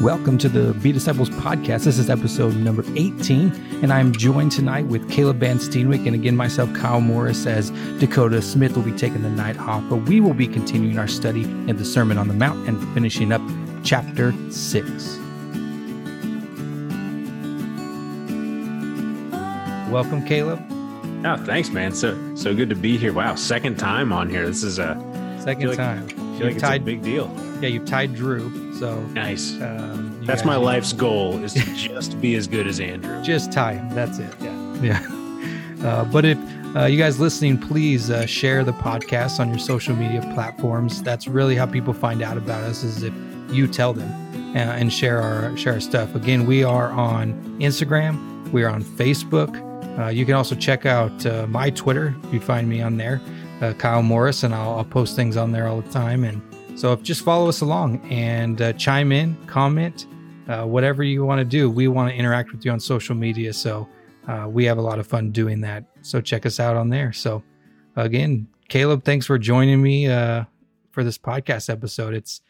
Welcome to the Be Disciples podcast. This is episode number 18, and I'm joined tonight with Caleb Van Steenwick and again myself, Kyle Morris, as Dakota Smith will be taking the night off. But we will be continuing our study in the Sermon on the Mount and finishing up chapter 6. Welcome, Caleb. Oh, thanks, man. So so good to be here. Wow, second time on here. This is a second like, time. I feel like tied, it's a big deal. Yeah, you've tied Drew. So nice. Um, That's my life's goal is to just be as good as Andrew. Just tie him. That's it. Yeah. Yeah. Uh, but if uh, you guys listening, please uh, share the podcast on your social media platforms. That's really how people find out about us. Is if you tell them uh, and share our share our stuff. Again, we are on Instagram. We are on Facebook. Uh, you can also check out uh, my Twitter. You find me on there, Kyle Morris, and I'll, I'll post things on there all the time. And so just follow us along and uh, chime in, comment, uh, whatever you want to do. We want to interact with you on social media. So uh, we have a lot of fun doing that. So check us out on there. So again, Caleb, thanks for joining me uh, for this podcast episode. It's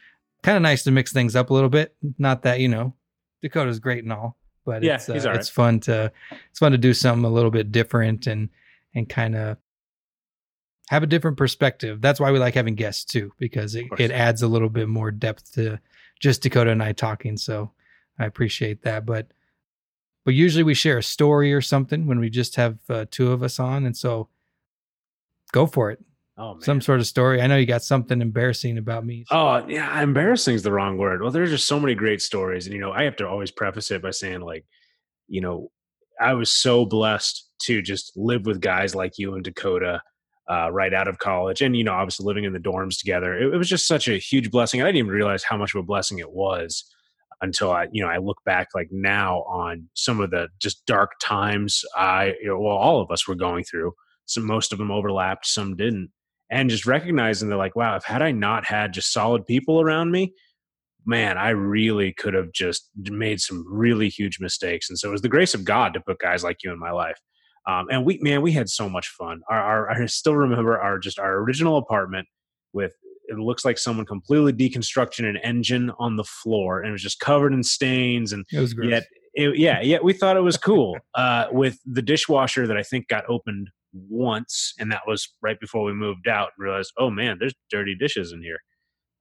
kind of nice to mix things up a little bit. Not that, you know, Dakota's great and all, but yeah, it's, uh, right. it's fun to, it's fun to do something a little bit different and, and kind of have a different perspective. That's why we like having guests too, because it, it adds a little bit more depth to just Dakota and I talking. So I appreciate that. But but usually we share a story or something when we just have uh, two of us on, and so go for it. Oh, man. Some sort of story. I know you got something embarrassing about me. So. Oh, yeah, embarrassing is the wrong word. Well, there's just so many great stories, and you know, I have to always preface it by saying, like, you know, I was so blessed to just live with guys like you and Dakota uh, right out of college, and you know, obviously living in the dorms together. It, it, was just such a huge blessing. I didn't even realize how much of a blessing it was until I, you know, I look back like now on some of the just dark times I, you know, well, all of us were going through. Some most of them overlapped, some didn't, and just recognizing that, like, wow, if had I not had just solid people around me, man, I really could have just made some really huge mistakes. And so it was the grace of God to put guys like you in my life. Um, and we, man, we had so much fun. Our, our, I still remember our just our original apartment with it looks like someone completely deconstructing an engine on the floor, and it was just covered in stains. And it was gross. Yet, it, yeah, yet we thought it was cool. uh, with the dishwasher that I think got opened once, and that was right before we moved out. And realized, oh man, there's dirty dishes in here.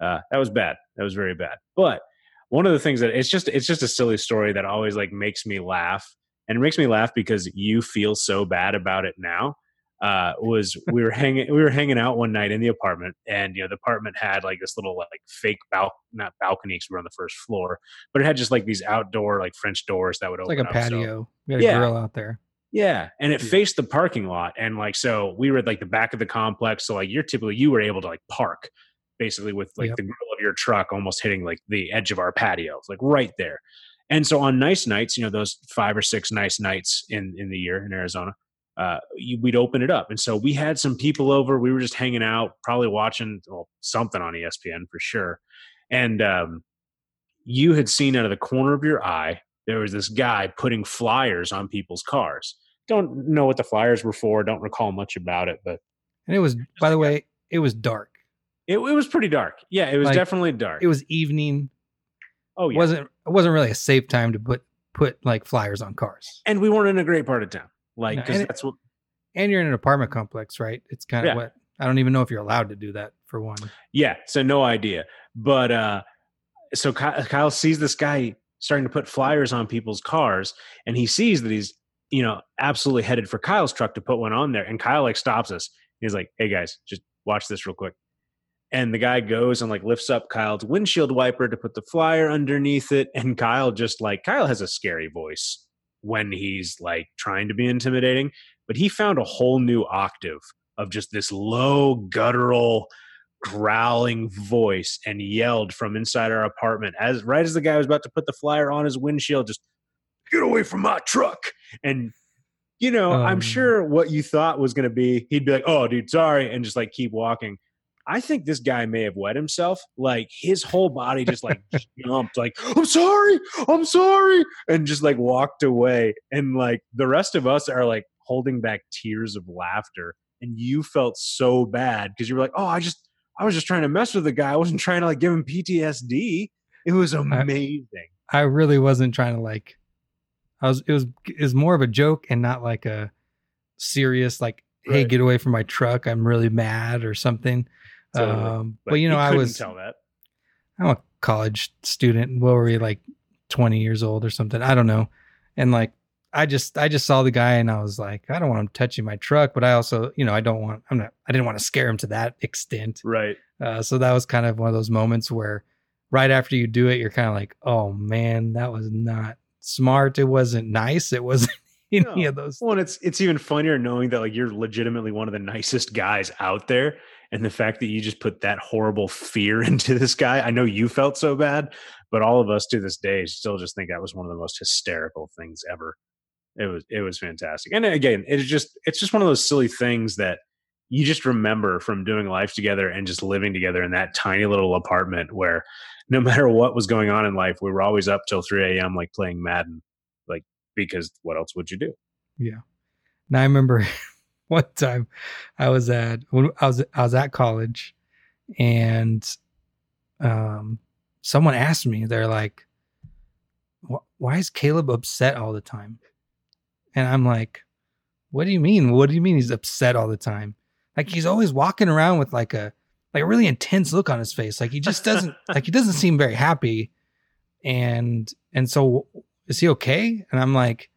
Uh, that was bad. That was very bad. But one of the things that it's just it's just a silly story that always like makes me laugh and it makes me laugh because you feel so bad about it now. Uh, was we were hanging we were hanging out one night in the apartment, and you know the apartment had like this little like fake bal not balcony because we were on the first floor, but it had just like these outdoor like French doors that would it's open like a up, patio. So, we had a yeah. grill out there. Yeah, and it faced the parking lot, and like so we were at like the back of the complex. So like you're typically you were able to like park basically with like yep. the grill of your truck almost hitting like the edge of our patio, it's like right there. And so on nice nights, you know, those five or six nice nights in in the year in Arizona, uh, you, we'd open it up. And so we had some people over. We were just hanging out, probably watching well, something on ESPN for sure. And um, you had seen out of the corner of your eye there was this guy putting flyers on people's cars. Don't know what the flyers were for. Don't recall much about it, but and it was, by the way, it was dark. It, it was pretty dark. Yeah, it was like, definitely dark. It was evening. Oh yeah. wasn't it wasn't really a safe time to put put like flyers on cars. And we weren't in a great part of town, like because no, that's what. And you're in an apartment complex, right? It's kind of yeah. what I don't even know if you're allowed to do that for one. Yeah, so no idea. But uh so Kyle, Kyle sees this guy starting to put flyers on people's cars, and he sees that he's you know absolutely headed for Kyle's truck to put one on there, and Kyle like stops us. He's like, "Hey guys, just watch this real quick." And the guy goes and like lifts up Kyle's windshield wiper to put the flyer underneath it and Kyle just like Kyle has a scary voice when he's like trying to be intimidating but he found a whole new octave of just this low guttural growling voice and yelled from inside our apartment as right as the guy was about to put the flyer on his windshield just get away from my truck! And you know um, i'm sure what you thought was going to be he'd be like oh dude sorry and just like keep walking I think this guy may have wet himself. Like his whole body just like jumped, like, I'm sorry, I'm sorry, and just like walked away. And like the rest of us are like holding back tears of laughter. And you felt so bad because you were like, oh, I just, I was just trying to mess with the guy. I wasn't trying to like give him PTSD. It was amazing. I really wasn't trying to like. I was. It was. It was more of a joke and not like a serious like. Hey, Right. get away from my truck! I'm really mad or something. Totally. Um, but, you know, I was. tell that. I'm a college student. What were we like, 20 years old or something? I don't know. And like, I just, I just saw the guy and I was like, I don't want him touching my truck, but I also, you know, I don't want, I'm not, I didn't want to scare him to that extent. Right. Uh, so that was kind of one of those moments where right after you do it, you're kind of like, oh man, that was not smart. It wasn't nice. It wasn't any No. of those. Well, and it's it's even funnier knowing that like you're legitimately one of the nicest guys out there, and the fact that you just put that horrible fear into this guy. I know you felt so bad, but all of us to this day still just think that was one of the most hysterical things ever. It was it was fantastic, and again, it's just it's just one of those silly things that you just remember from doing life together and just living together in that tiny little apartment where no matter what was going on in life, we were always up till 3 a.m. like playing Madden, like because what else would you do? Yeah. Now I remember one time I was at when I was I was at college and um someone asked me they're like why is Caleb upset all the time? And I'm like what do you mean? What do you mean he's upset all the time? Like he's always walking around with like a like a really intense look on his face. Like he just doesn't like he doesn't seem very happy. And and so is he okay? And I'm like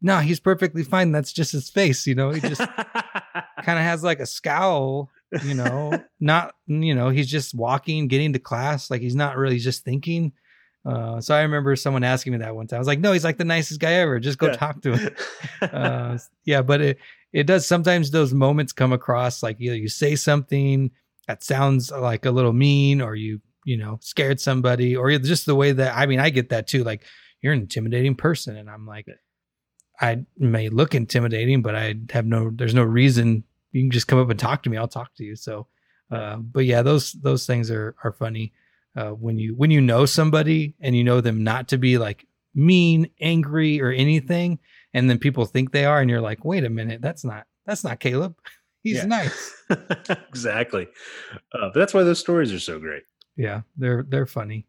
no, he's perfectly fine. That's just his face, you know. He just kind of has like a scowl, you know. not, you know, he's just walking, getting to class, like he's not really just thinking. Uh, so I remember someone asking me that one time. I was like, "No, he's like the nicest guy ever. Just go Yeah. talk to him." Uh, yeah, but it it does sometimes those moments come across like either you say something that sounds like a little mean, or you you know scared somebody, or just the way that I mean I get that too. Like you're an intimidating person, and I'm like, I may look intimidating, but I have no. There's no reason. You can just come up and talk to me. I'll talk to you. So, uh, but yeah, those those things are are funny uh, when you when you know somebody and you know them not to be like mean, angry, or anything, and then people think they are, and you're like, wait a minute, that's not that's not Caleb. He's Yeah. nice. exactly. Uh, but that's why those stories are so great. Yeah, they're they're funny.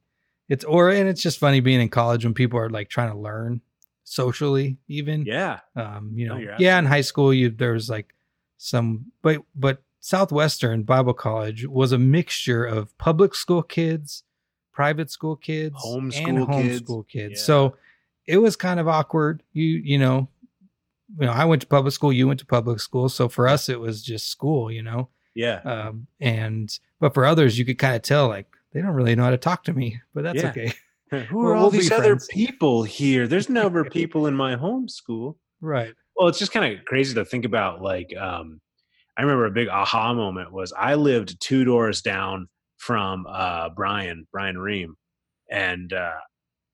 It's or and it's just funny being in college when people are like trying to learn socially, even. Yeah. um you know you're yeah in high school you there was like some but but southwestern bible college was a mixture of public school kids private school kids and Homeschool kids. homeschool kids Yeah. so it was kind of awkward you you know you know i went to public school you went to public school so for us it was just school you know Yeah. um and but for others you could kind of tell like they don't really know how to talk to me but that's Yeah. okay Who Well, are all we'll these other friends. people here? There's never people in my homeschool. right Well, it's just kind of crazy to think about. Like, um, I remember a big aha moment was I lived two doors down from uh, Brian, Brian Ream, and uh,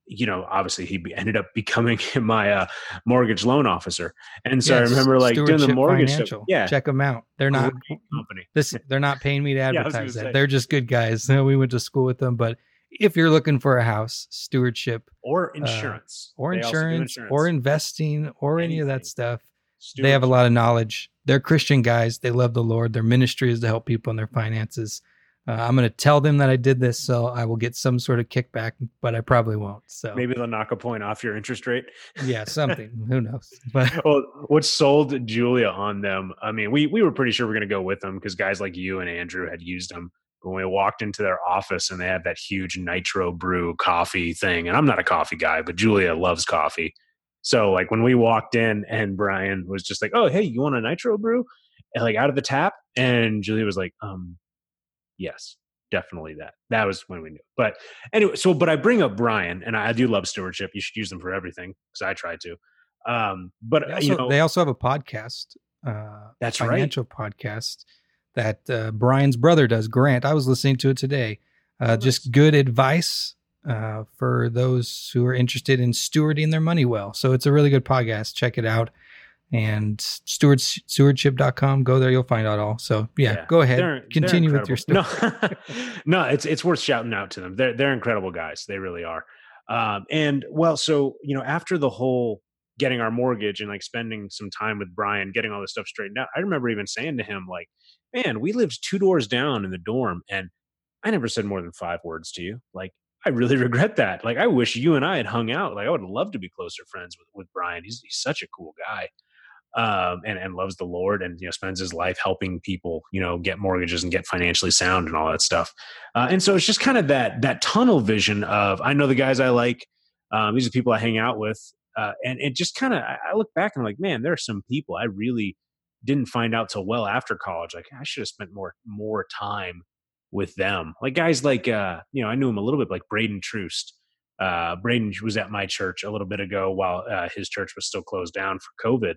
you know, obviously he ended up becoming my uh, mortgage loan officer. And so I remember like doing the mortgage stuff. Yeah, check them out they're not company. this they're not paying me to I was gonna advertise say. that. They're just good guys. We went to school with them, but if you're looking for a house, stewardship or insurance, Uh, or do insurance, or investing or any of that stuff, they have a lot of knowledge. They're Christian guys. They love the Lord. Their ministry is to help people in their finances. Uh, I'm going to tell them that I did this, so I will get some sort of kickback, but I probably won't. So Maybe they'll knock a point off your interest rate. yeah, something. Who knows? But well, what sold Julia on them? I mean, we we were pretty sure we are going to go with them because guys like you and Andrew had used them. When we walked into their office and they had that huge nitro brew coffee thing, and I'm not a coffee guy, but Julia loves coffee. So like when we walked in and Brian was just like, "Oh, hey, you want a nitro brew?" And like out of the tap, and Julia was like, "Um, yes." Definitely that. That was when we knew. But anyway, so but I bring up Brian, and I do love stewardship. You should use them for everything because I try to. Um, but they also, you know, they also have a podcast. Uh, That's right. financial podcast that uh, Brian's brother does. Grant, I was listening to it today. Uh, Oh, Just good advice uh, for those who are interested in stewarding their money well. So it's a really good podcast. Check it out. And stewards, stewardship.com. Go there, you'll find out all. So yeah, Yeah, go ahead. they're- they're Continue with your story. No, no, it's it's worth shouting out to them. They're they're incredible guys. They really are. Um, and well, so you know, after the whole getting our mortgage and like spending some time with Brian, getting all this stuff straightened out, I remember even saying to him, like, "Man, we lived two doors down in the dorm, and I never said more than five words to you. Like, I really regret that. Like, I wish you and I had hung out. Like, I would love to be closer friends with, with Brian. He's, he's such a cool guy. Um, and, and loves the Lord and, you know, spends his life helping people, you know, get mortgages and get financially sound and all that stuff. Uh, and so it's just kind of that, that tunnel vision of, I know the guys I like, um, these are people I hang out with. Uh, and it just kind of, I look back and I'm like, man, there are some people I really didn't find out till well after college. Like I should have spent more, more time with them. Like guys like uh, you know, I knew him a little bit like Braden Troost. Uh, Braden was at my church a little bit ago while uh, his church was still closed down for COVID,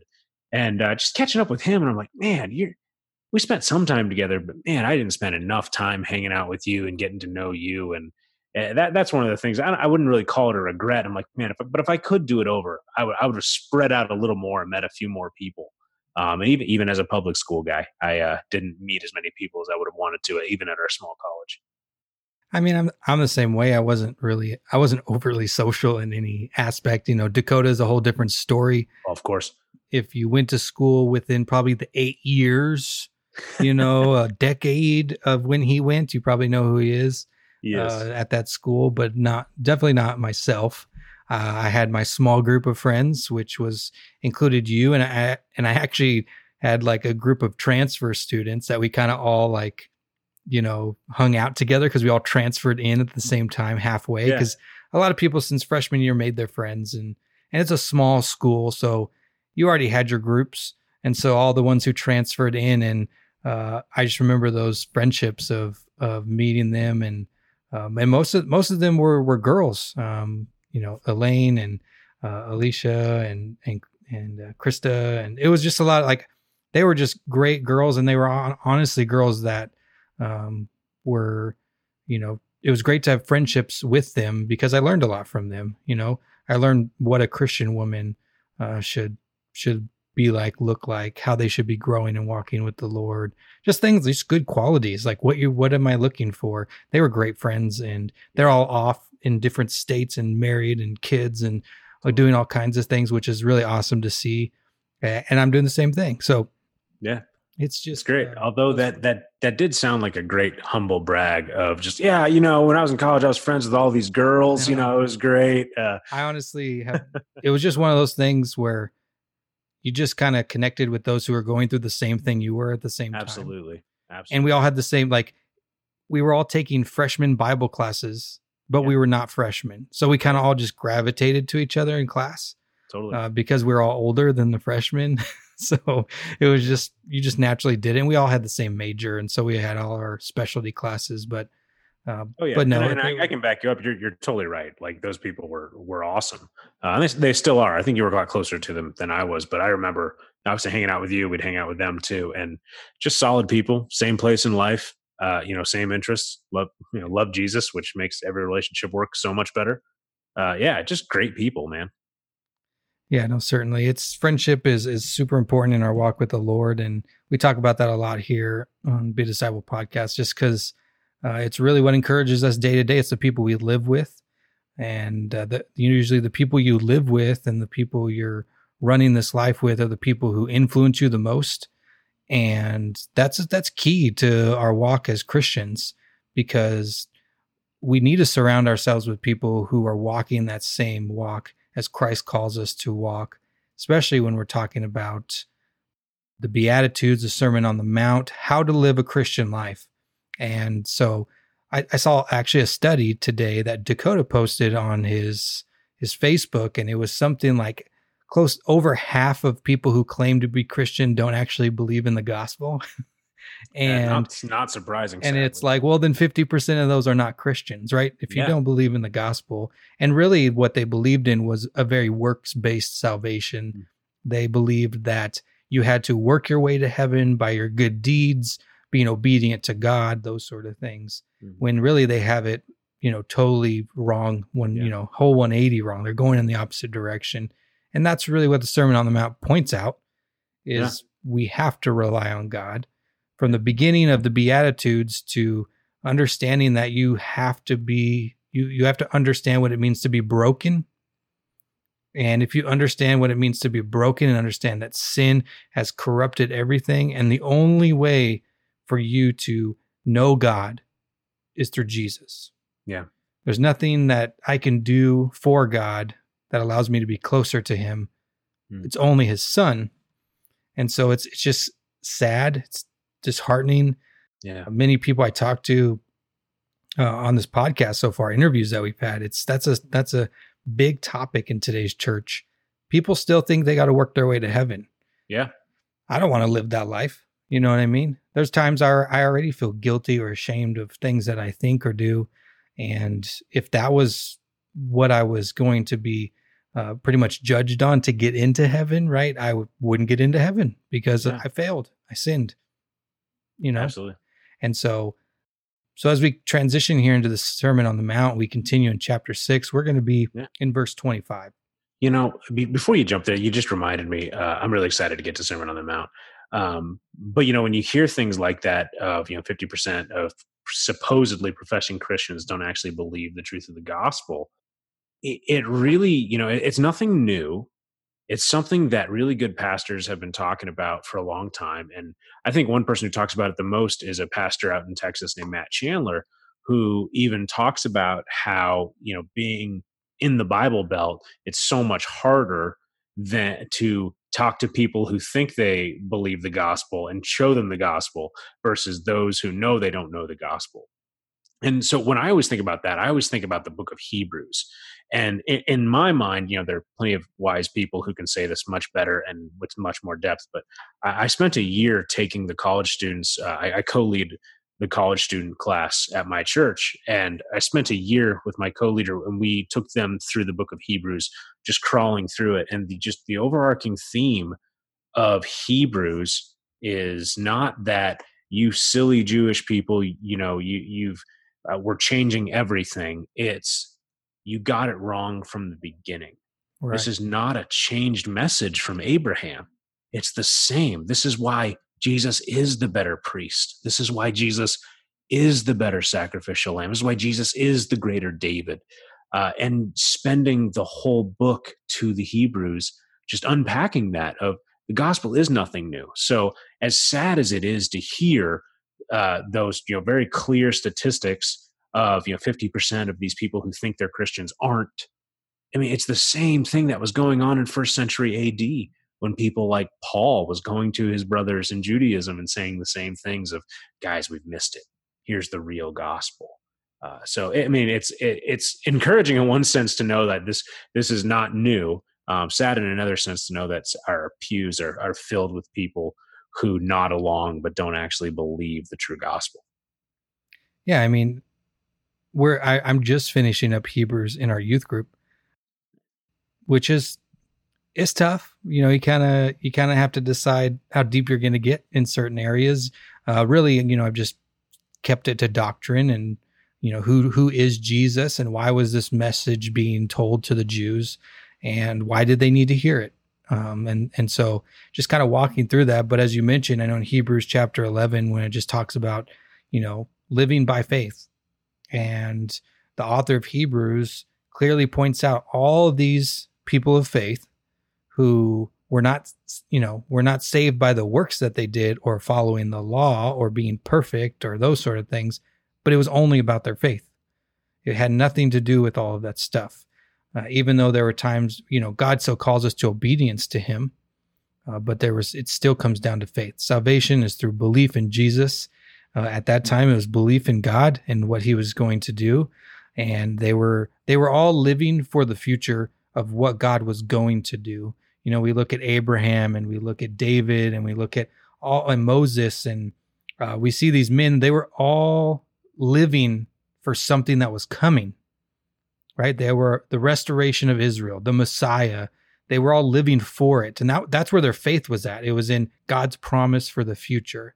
and uh, just catching up with him. And I'm like, man, you're. we spent some time together, but man, I didn't spend enough time hanging out with you and getting to know you. And uh, that that's one of the things I, I, wouldn't really call it a regret. I'm like, man, if, but if I could do it over, I would I would have spread out a little more and met a few more people. Um, and even even as a public school guy, I uh, didn't meet as many people as I would have wanted to, even at our small college. I mean, I'm I'm the same way. I wasn't really I wasn't overly social in any aspect. You know, Dakota is a whole different story. Well, of course, if you went to school within probably the eight years, you know, a decade of when he went, you probably know who he is. Yes. Uh, at that school, but not definitely not myself. Uh, I had my small group of friends, which was included you, and I and I actually had like a group of transfer students that we kind of all like, you know, hung out together because we all transferred in at the same time halfway. Because yeah. a lot of people since freshman year made their friends, and and it's a small school, so you already had your groups, and so all the ones who transferred in, and uh, I just remember those friendships of of meeting them, and um, and most of most of them were were girls. Um, you know Elaine and uh, Alicia and and and uh, Krista, and it was just a lot. Of, like they were just great girls, and they were on, honestly girls that um, were, you know, it was great to have friendships with them because I learned a lot from them. You know, I learned what a Christian woman uh, should should be like, look like, how they should be growing and walking with the Lord. Just things, just good qualities. Like what you, what am I looking for? They were great friends, and they're all off in different states and married and kids and like doing all kinds of things, which is really awesome to see. And I'm doing the same thing. So yeah, it's just it's great. Uh, Although that that that did sound like a great humble brag of just yeah, you know, when I was in college, I was friends with all these girls. You know, it was great. Uh, I honestly have. it was just one of those things where you just kind of connected with those who were going through the same thing you were at the same absolutely. time. Absolutely, absolutely. And we all had the same like we were all taking freshman Bible classes but yeah. we were not freshmen. So we kind of all just gravitated to each other in class. Totally. Uh, because we are all older than the freshmen. so it was just, you just naturally did it. And we all had the same major. And so we had all our specialty classes. But, uh, oh, yeah. But no, and, and I, I, can back you up. You're, you're totally right. Like those people were, were awesome. Uh, and they, they still are. I think you were a lot closer to them than I was. But I remember obviously hanging out with you. We'd hang out with them too. And just solid people, same place in life uh, you know, same interests, love, you know, love Jesus, which makes every relationship work so much better. Uh, yeah, just great people, man. Yeah, no, certainly. It's friendship is is super important in our walk with the Lord, and we talk about that a lot here on Be Disciple podcast, just because uh, it's really what encourages us day to day. It's the people we live with, and uh, the, usually the people you live with and the people you're running this life with are the people who influence you the most and that's that's key to our walk as Christians because we need to surround ourselves with people who are walking that same walk as Christ calls us to walk, especially when we're talking about the Beatitudes, the Sermon on the Mount, how to live a Christian life. And so I, I, saw actually a study today that Dakota posted on his his Facebook, and it was something like close over half of people who claim to be Christian don't actually believe in the gospel. and it's not, not, surprising. And sadly. it's like, well, then 50% of those are not Christians, right? If you yeah. don't believe in the gospel. And really, what they believed in was a very works based salvation. Mm-hmm. They believed that you had to work your way to heaven by your good deeds, being obedient to God, those sort of things. Mm-hmm. When really they have it, you know, totally wrong, when, yeah. you know, whole 180 wrong. They're going in the opposite direction and that's really what the Sermon on the Mount points out is yeah. we have to rely on God from the beginning of the Beatitudes to understanding that you have to be you you have to understand what it means to be broken. And if you understand what it means to be broken and understand that sin has corrupted everything, and the only way for you to know God is through Jesus. Yeah. There's nothing that I can do for God that allows me to be closer to Him. Hmm. It's only His Son, and so it's it's just sad. It's disheartening. Yeah. Many people I talk to uh, on this podcast so far, interviews that we've had, it's that's a that's a big topic in today's church. People still think they got to work their way to heaven. Yeah. I don't want to live that life. You know what I mean? There's times I, I already feel guilty or ashamed of things that I think or do. And if that was what I was going to be uh, pretty much judged on to get into heaven, right? I w- wouldn't get into heaven because Yeah. I failed. I sinned. You know? Absolutely. And so, so as we transition here into the Sermon on the Mount, we continue in chapter six. We're going to be Yeah. in verse 25. You know, be, before you jump there, you just reminded me. Uh, I'm really excited to get to Sermon on the Mount. Um, but you know, when you hear things like that, of you know, 50% of supposedly professing Christians don't actually believe the truth of the gospel, it, it really, you know, it, it's nothing new. It's something that really good pastors have been talking about for a long time. And I think one person who talks about it the most is a pastor out in Texas named Matt Chandler, who even talks about how, you know, being in the Bible Belt, it's so much harder than to talk to people who think they believe the gospel and show them the gospel versus those who know they don't know the gospel. And so when I always think about that, I always think about the book of Hebrews. And in, my mind, you know, there are plenty of wise people who can say this much better and with much more depth. But I, spent a year taking the college students. Uh, I, I co-lead the college student class at my church, and I spent a year with my co-leader, and we took them through the book of Hebrews, just crawling through it. And the, just the overarching theme of Hebrews is not that you silly Jewish people, you know, you you've uh, we're changing everything. It's you got it wrong from the beginning. Right. This is not a changed message from Abraham. It's the same. This is why Jesus is the better priest. This is why Jesus is the better sacrificial lamb. This is why Jesus is the greater David. Uh, and spending the whole book to the Hebrews, just unpacking that of the gospel is nothing new. So as sad as it is to hear uh, those you know very clear statistics of you know 50% of these people who think they're Christians aren't I mean, it's the same thing that was going on in first century AD when people like Paul was going to his brothers in Judaism and saying the same things of, guys, we've missed it. Here's the real gospel. Uh, so, I mean, it's it, it's encouraging in one sense to know that this this is not new. Um, sad in another sense to know that our pews are, are filled with people who nod along but don't actually believe the true gospel. Yeah, I mean, we're I, I'm just finishing up Hebrews in our youth group, which is it's tough. You know, you kind of you kind of have to decide how deep you're going to get in certain areas. Uh, really, you know, I've just kept it to doctrine and you know who who is Jesus and why was this message being told to the Jews and why did they need to hear it? Um, and and so just kind of walking through that. But as you mentioned, I know in Hebrews chapter 11 when it just talks about you know living by faith and the author of Hebrews clearly points out all these people of faith who were not, you know, were not saved by the works that they did or following the law or being perfect or those sort of things, but it was only about their faith. It had nothing to do with all of that stuff. Uh, even though there were times, you know, God still calls us to obedience to Him, uh, but there was, it still comes down to faith. Salvation is through belief in Jesus uh, at that time, it was belief in God and what He was going to do, and they were they were all living for the future of what God was going to do. You know, we look at Abraham and we look at David and we look at all and Moses and uh, we see these men. They were all living for something that was coming. Right? They were the restoration of Israel, the Messiah. They were all living for it, and that, that's where their faith was at. It was in God's promise for the future.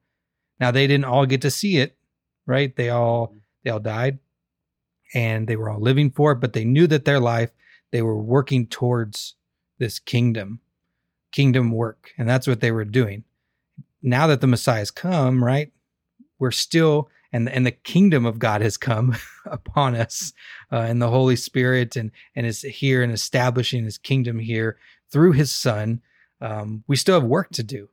Now they didn't all get to see it, right? They all they all died and they were all living for it, but they knew that their life they were working towards this kingdom, kingdom work, and that's what they were doing. Now that the Messiah's come, right? We're still and and the kingdom of God has come upon us, uh, and the Holy Spirit and and is here and establishing His kingdom here through His Son. Um, we still have work to do,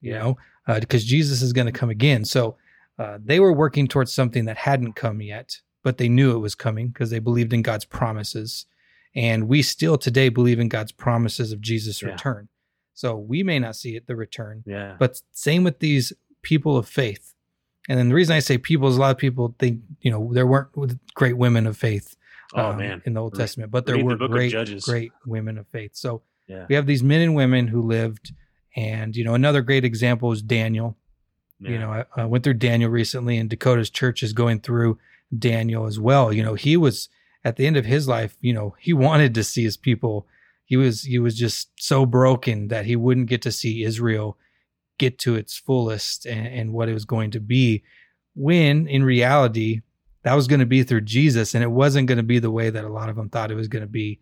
you Yeah. know, because Jesus is going to come again. So uh, they were working towards something that hadn't come yet, but they knew it was coming because they believed in God's promises. And we still today believe in God's promises of Jesus' Yeah. return. So we may not see it, the return, Yeah. but same with these people of faith. And then the reason I say people is a lot of people think, you know, there weren't great women of faith oh um, man. in the Old Read- Testament, but there read the were great, Judges. great women of faith. So Yeah. we have these men and women who lived. And, you know, another great example is Daniel. You know, I, I went through Daniel recently, and Dakota's church is going through Daniel as well. You know, he was at the end of his life. You know, he wanted to see his people. He was he was just so broken that he wouldn't get to see Israel get to its fullest and, and what it was going to be. When in reality, that was going to be through Jesus, and it wasn't going to be the way that a lot of them thought it was going to be.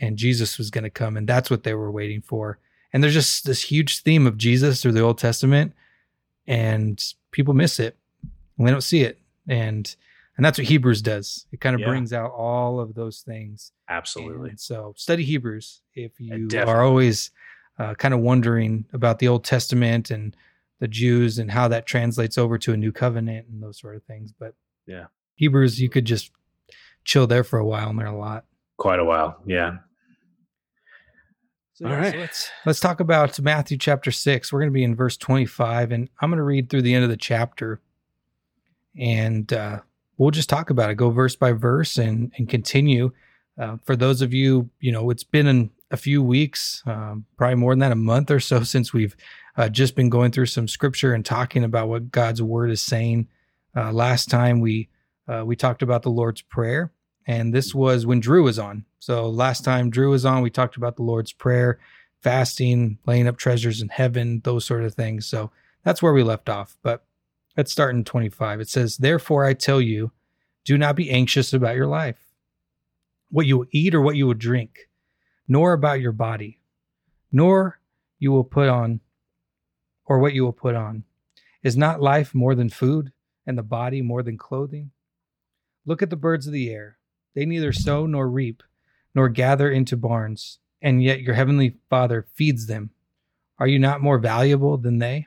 And Jesus was going to come, and that's what they were waiting for. And there's just this huge theme of Jesus through the Old Testament and people miss it and they don't see it and and that's what hebrews does it kind of Yeah. brings out all of those things Absolutely. And so study hebrews if you are always uh, kind of wondering about the old testament and the jews and how that translates over to a new covenant and those sort of things but Yeah. hebrews you could just chill there for a while and learn a lot Quite a while. Yeah. So, All yeah, right. so let's let's talk about Matthew chapter six. We're going to be in verse twenty-five, and I'm going to read through the end of the chapter, and uh, we'll just talk about it, go verse by verse, and and continue. Uh, for those of you, you know, it's been in a few weeks, um, probably more than that, a month or so since we've uh, just been going through some scripture and talking about what God's word is saying. Uh, last time we uh, we talked about the Lord's prayer, and this was when Drew was on. So last time Drew was on, we talked about the Lord's prayer, fasting, laying up treasures in heaven, those sort of things. So that's where we left off. But let's start in 25. It says, Therefore I tell you, do not be anxious about your life, what you will eat or what you will drink, nor about your body, nor you will put on, or what you will put on. Is not life more than food, and the body more than clothing? Look at the birds of the air. They neither sow nor reap, nor gather into barns, and yet your heavenly Father feeds them. Are you not more valuable than they?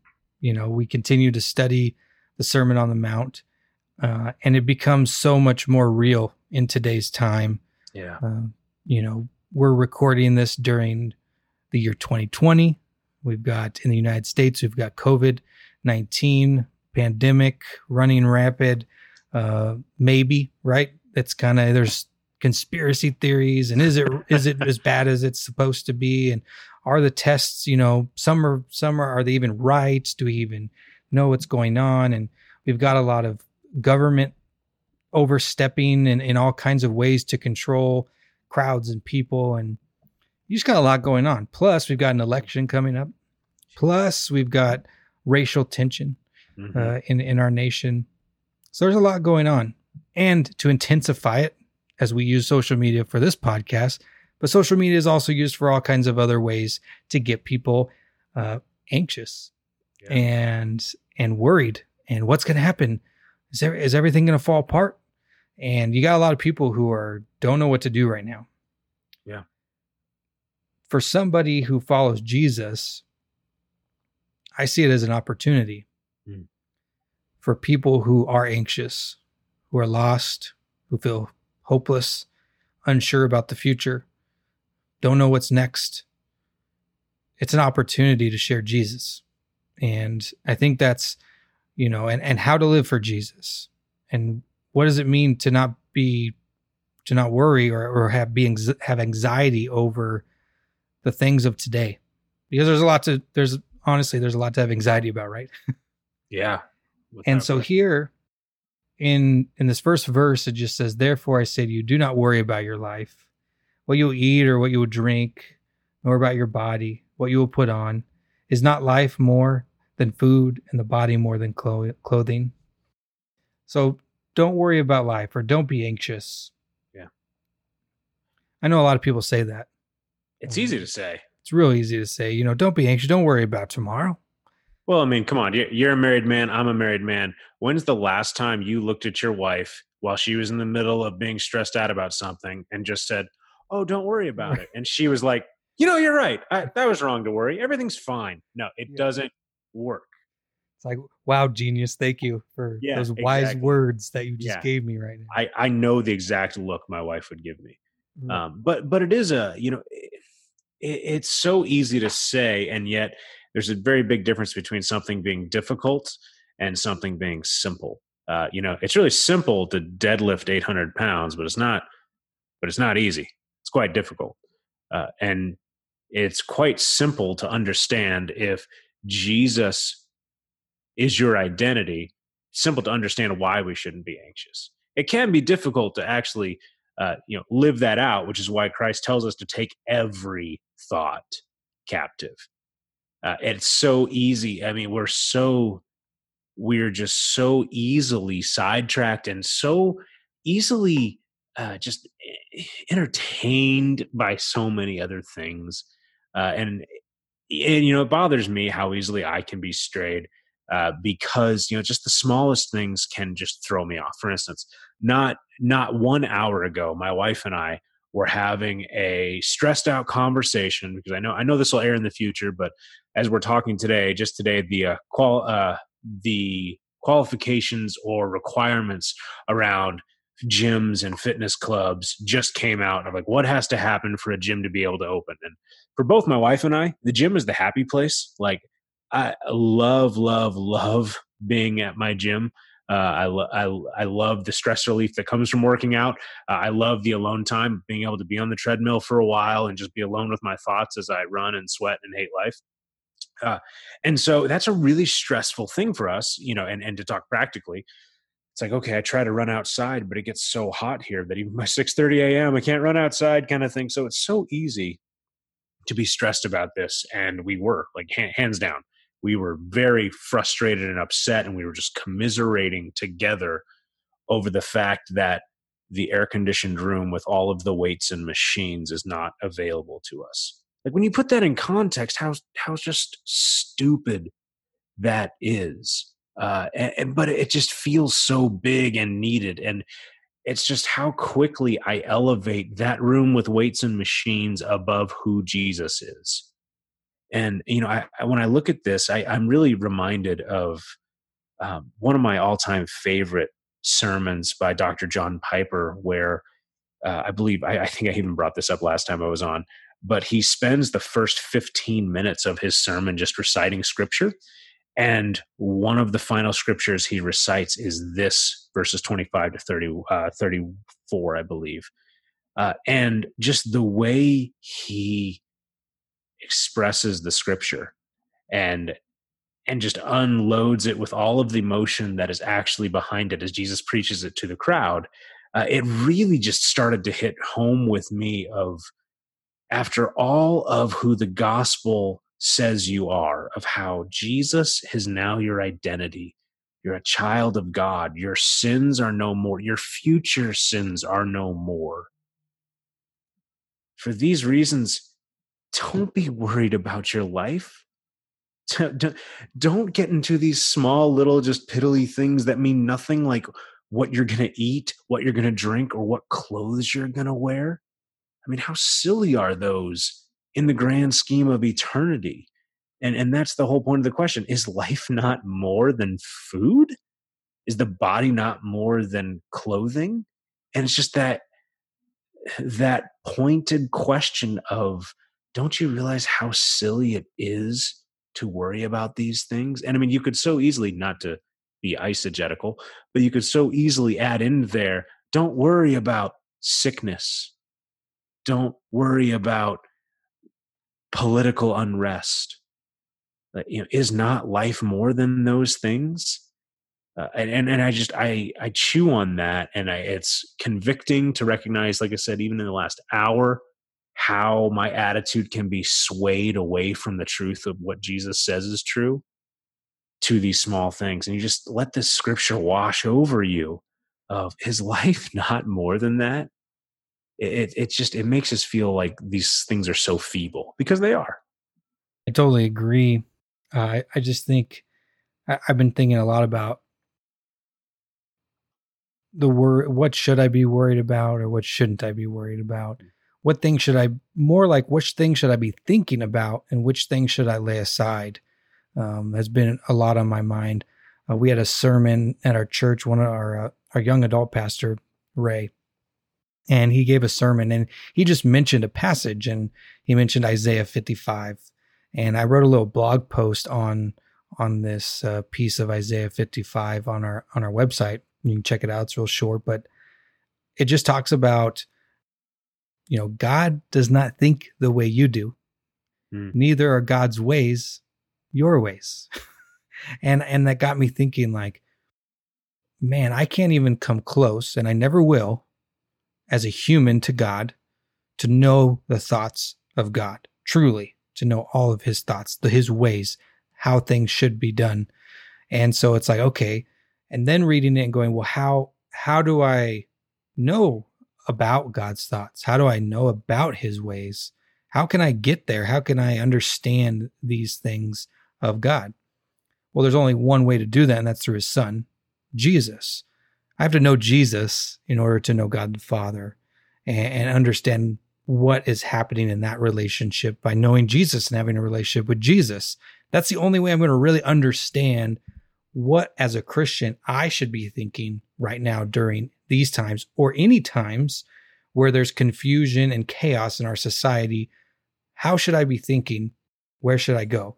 you know, we continue to study the Sermon on the Mount, uh, and it becomes so much more real in today's time. Yeah. Uh, you know, we're recording this during the year 2020. We've got in the United States, we've got COVID 19 pandemic running rapid. Uh, maybe right. It's kind of there's conspiracy theories, and is it is it as bad as it's supposed to be? And are the tests, you know, some are some are are they even right? Do we even know what's going on? And we've got a lot of government overstepping in, in all kinds of ways to control crowds and people and you just got a lot going on. Plus, we've got an election coming up. Plus, we've got racial tension Mhm. uh, in in our nation. So there's a lot going on, and to intensify it, as we use social media for this podcast, but social media is also used for all kinds of other ways to get people uh, anxious Yeah. and and worried. And what's going to happen? Is there is everything going to fall apart? And you got a lot of people who are don't know what to do right now. Yeah. For somebody who follows Jesus, I see it as an opportunity Mm. for people who are anxious, who are lost, who feel hopeless, unsure about the future, don't know what's next. It's an opportunity to share Jesus. And I think that's, you know, and, and how to live for Jesus. And what does it mean to not be to not worry or, or have being have anxiety over the things of today? Because there's a lot to there's honestly there's a lot to have anxiety about right? Yeah and so here in in this first verse it just says therefore i say to you do not worry about your life what you will eat or what you will drink nor about your body what you will put on. Is not life more than food and the body more than clo- clothing? So don't worry about life or don't be anxious. Yeah. i know a lot of people say that. It's easy to say. It's real easy to say you know don't be anxious don't worry about tomorrow. Well i mean come on you're, you're a married man i'm a married man. When's the last time you looked at your wife while she was in the middle of being stressed out about something and just said oh don't worry about it. And she was like you know you're right. I, that was wrong to worry. Everything's fine. No it Yeah. doesn't work. It's like wow genius thank you for Yeah, those wise exactly. words that you just Yeah. gave me right now. I, I know the exact look my wife would give me. Mm. um, but but it is a you know it, it's so easy to say and yet there's a very big difference between something being difficult and something being simple. Uh, you know it's really simple to deadlift 800 pounds but it's not but it's not easy quite difficult uh, and it's quite simple to understand if jesus is your identity simple to understand why we shouldn't be anxious. It can be difficult to actually uh, you know live that out which is why christ tells us to take every thought captive. Uh, it's so easy i mean we're so we're just so easily sidetracked and so easily uh, just e- entertained by so many other things uh, and and you know it bothers me how easily i can be strayed uh, because you know just the smallest things can just throw me off. For instance not not one hour ago my wife and i were having a stressed out conversation because i know i know this will air in the future but as we're talking today just today the uh, qual uh, the qualifications or requirements around gyms and fitness clubs just came out of like what has to happen for a gym to be able to open and for both my wife and i the gym is the happy place like i love love love being at my gym uh, I, lo- I, I love the stress relief that comes from working out. Uh, I love the alone time, being able to be on the treadmill for a while and just be alone with my thoughts as I run and sweat and hate life. Uh, and so that's a really stressful thing for us, you know, and, and to talk practically, it's like, okay, I try to run outside, but it gets so hot here that even by 6.30 a.m., I can't run outside kind of thing. So it's so easy to be stressed about this. And we were like hands down we were very frustrated and upset and we were just commiserating together over the fact that the air conditioned room with all of the weights and machines is not available to us like when you put that in context how how just stupid that is uh and, and but it just feels so big and needed and it's just how quickly i elevate that room with weights and machines above who jesus is. And you know I, I, when i look at this I, i'm really reminded of um, one of my all-time favorite sermons by dr john piper where uh, i believe I, I think i even brought this up last time i was on but he spends the first 15 minutes of his sermon just reciting scripture and one of the final scriptures he recites is this verses 25 to 30 uh, 34 i believe. Uh, and just the way he expresses the scripture and and just unloads it with all of the emotion that is actually behind it as Jesus preaches it to the crowd uh, it really just started to hit home with me of after all of who the gospel says you are of how Jesus is now your identity you're a child of God your sins are no more your future sins are no more for these reasons don't be worried about your life. Don't get into these small, little, just piddly things that mean nothing, like what you're going to eat, what you're going to drink, or what clothes you're going to wear. I mean, how silly are those in the grand scheme of eternity? And, and that's the whole point of the question is life not more than food? Is the body not more than clothing? And it's just that that pointed question of don't you realize how silly it is to worry about these things and i mean you could so easily not to be eisegetical, but you could so easily add in there don't worry about sickness, don't worry about political unrest. You know, is not life more than those things? Uh, and, and and I just I I chew on that, and I it's convicting to recognize, like I said, even in the last hour, how my attitude can be swayed away from the truth of what Jesus says is true to these small things, and you just let this scripture wash over you. Of his life not more than that? It it just it makes us feel like these things are so feeble because they are. I totally agree. Uh, I I just think I, I've been thinking a lot about the word. What should I be worried about, or what shouldn't I be worried about? What things should I more like? Which things should I be thinking about, and which things should I lay aside? Um, has been a lot on my mind. Uh, we had a sermon at our church. One of our uh, our young adult pastor Ray and he gave a sermon and he just mentioned a passage and he mentioned Isaiah 55 and I wrote a little blog post on on this uh, piece of Isaiah 55 on our on our website. You can check it out it's real short but it just talks about you know God does not think the way you do. Mm. neither are God's ways your ways. And and that got me thinking like man I can't even come close and I never will as a human to God to know the thoughts of God, truly, to know all of his thoughts, the, his ways, how things should be done. And so it's like, okay. And then reading it and going, well, how, how do I know about God's thoughts? How do I know about his ways? How can I get there? How can I understand these things of God? Well, there's only one way to do that, and that's through his son, Jesus. I have to know Jesus in order to know God the Father and, and understand what is happening in that relationship by knowing Jesus and having a relationship with Jesus. That's the only way I'm going to really understand what, as a Christian, I should be thinking right now during these times or any times where there's confusion and chaos in our society. How should I be thinking? Where should I go?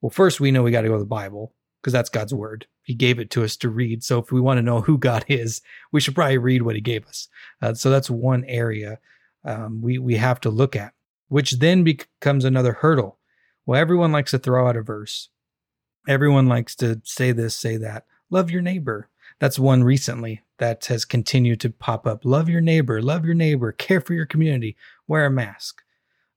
Well, first, we know we got to go to the Bible because that's God's word. He gave it to us to read. So if we want to know who God is, we should probably read what He gave us. Uh, so that's one area um, we we have to look at, which then becomes another hurdle. Well, everyone likes to throw out a verse. Everyone likes to say this, say that. Love your neighbor. That's one recently that has continued to pop up. Love your neighbor. Love your neighbor. Care for your community. Wear a mask.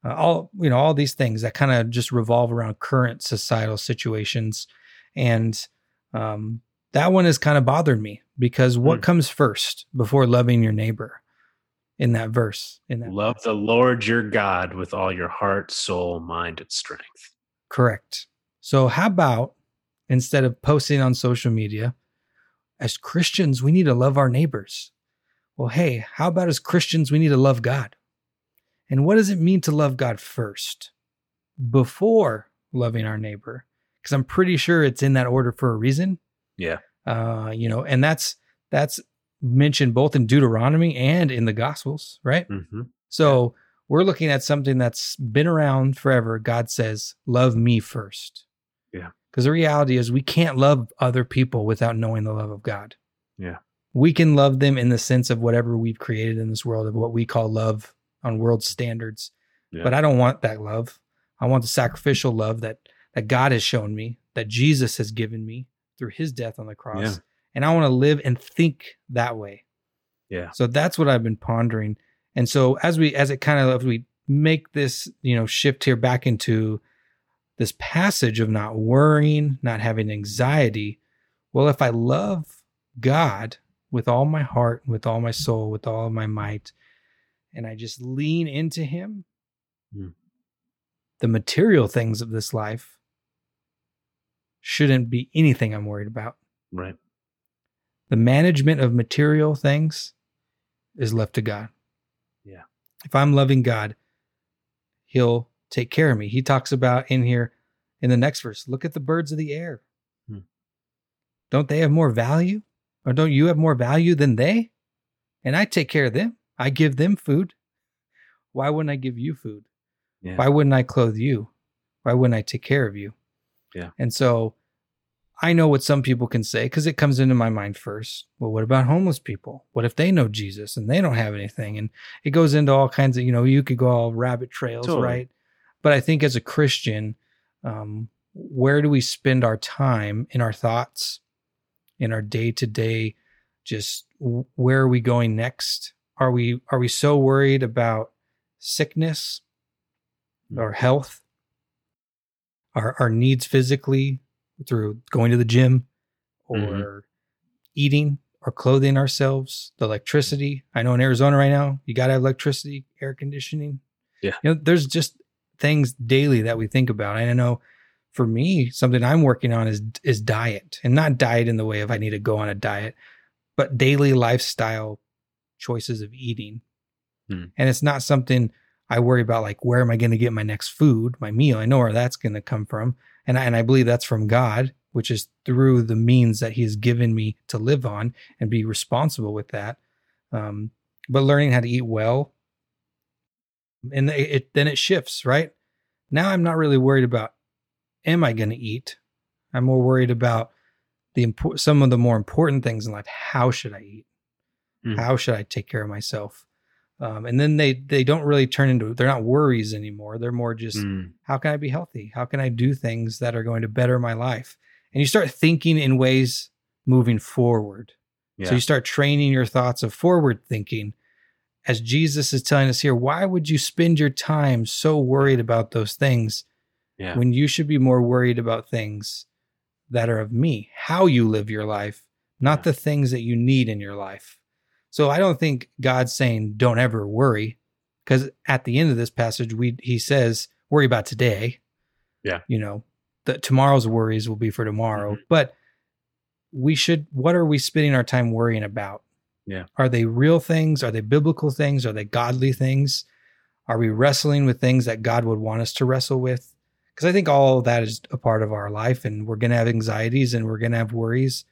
Uh, all you know, all these things that kind of just revolve around current societal situations and um, that one has kind of bothered me because what mm. comes first before loving your neighbor in that verse? In that love the Lord your God with all your heart, soul, mind, and strength. Correct. So, how about instead of posting on social media, as Christians, we need to love our neighbors? Well, hey, how about as Christians, we need to love God? And what does it mean to love God first before loving our neighbor? Because I'm pretty sure it's in that order for a reason. Yeah. Uh, you know, and that's that's mentioned both in Deuteronomy and in the Gospels, right? Mm-hmm. So yeah. we're looking at something that's been around forever. God says, "Love me first. Yeah. Because the reality is, we can't love other people without knowing the love of God. Yeah. We can love them in the sense of whatever we've created in this world of what we call love on world standards. Yeah. But I don't want that love. I want the sacrificial love that that God has shown me, that Jesus has given me through his death on the cross. Yeah. And I want to live and think that way. Yeah. So that's what I've been pondering. And so as we as it kind of as we make this, you know, shift here back into this passage of not worrying, not having anxiety, well, if I love God with all my heart, with all my soul, with all my might, and I just lean into him, mm. the material things of this life shouldn't be anything I'm worried about. Right. The management of material things is left to God. Yeah. If I'm loving God, He'll take care of me. He talks about in here in the next verse look at the birds of the air. Hmm. Don't they have more value? Or don't you have more value than they? And I take care of them. I give them food. Why wouldn't I give you food? Yeah. Why wouldn't I clothe you? Why wouldn't I take care of you? Yeah. And so I know what some people can say because it comes into my mind first. Well, what about homeless people? What if they know Jesus and they don't have anything? And it goes into all kinds of, you know, you could go all rabbit trails, Totally. right? But I think as a Christian, um, where do we spend our time in our thoughts, in our day to day? Just where are we going next? Are we are we so worried about sickness or health, our our needs physically through going to the gym or Mhm. eating or clothing ourselves, the electricity. I know in Arizona right now, you got to have electricity, air conditioning. Yeah. You know, there's just things daily that we think about. And I know for me, something I'm working on is is diet. And not diet in the way of I need to go on a diet, but daily lifestyle choices of eating. Hmm. And it's not something I worry about like where am I going to get my next food, my meal? I know where that's going to come from, and I, and I believe that's from God, which is through the means that He has given me to live on and be responsible with that. Um, but learning how to eat well, and it, it then it shifts right. Now I'm not really worried about am I going to eat. I'm more worried about the impor- some of the more important things in life. How should I eat? Mhm. How should I take care of myself? Um, and then they they don't really turn into they're not worries anymore. They're more just Mm. how can I be healthy? How can I do things that are going to better my life? And you start thinking in ways moving forward. Yeah. So you start training your thoughts of forward thinking. As Jesus is telling us here, why would you spend your time so worried about those things yeah. when you should be more worried about things that are of me, how you live your life, not Yeah. the things that you need in your life. So I don't think God's saying don't ever worry because at the end of this passage we he says worry about today. Yeah. You know, the tomorrow's worries will be for tomorrow, Mhm. but we should what are we spending our time worrying about? Yeah. Are they real things? Are they biblical things? Are they godly things? Are we wrestling with things that God would want us to wrestle with? Because I think all of that is a part of our life, and we're going to have anxieties and we're going to have worries.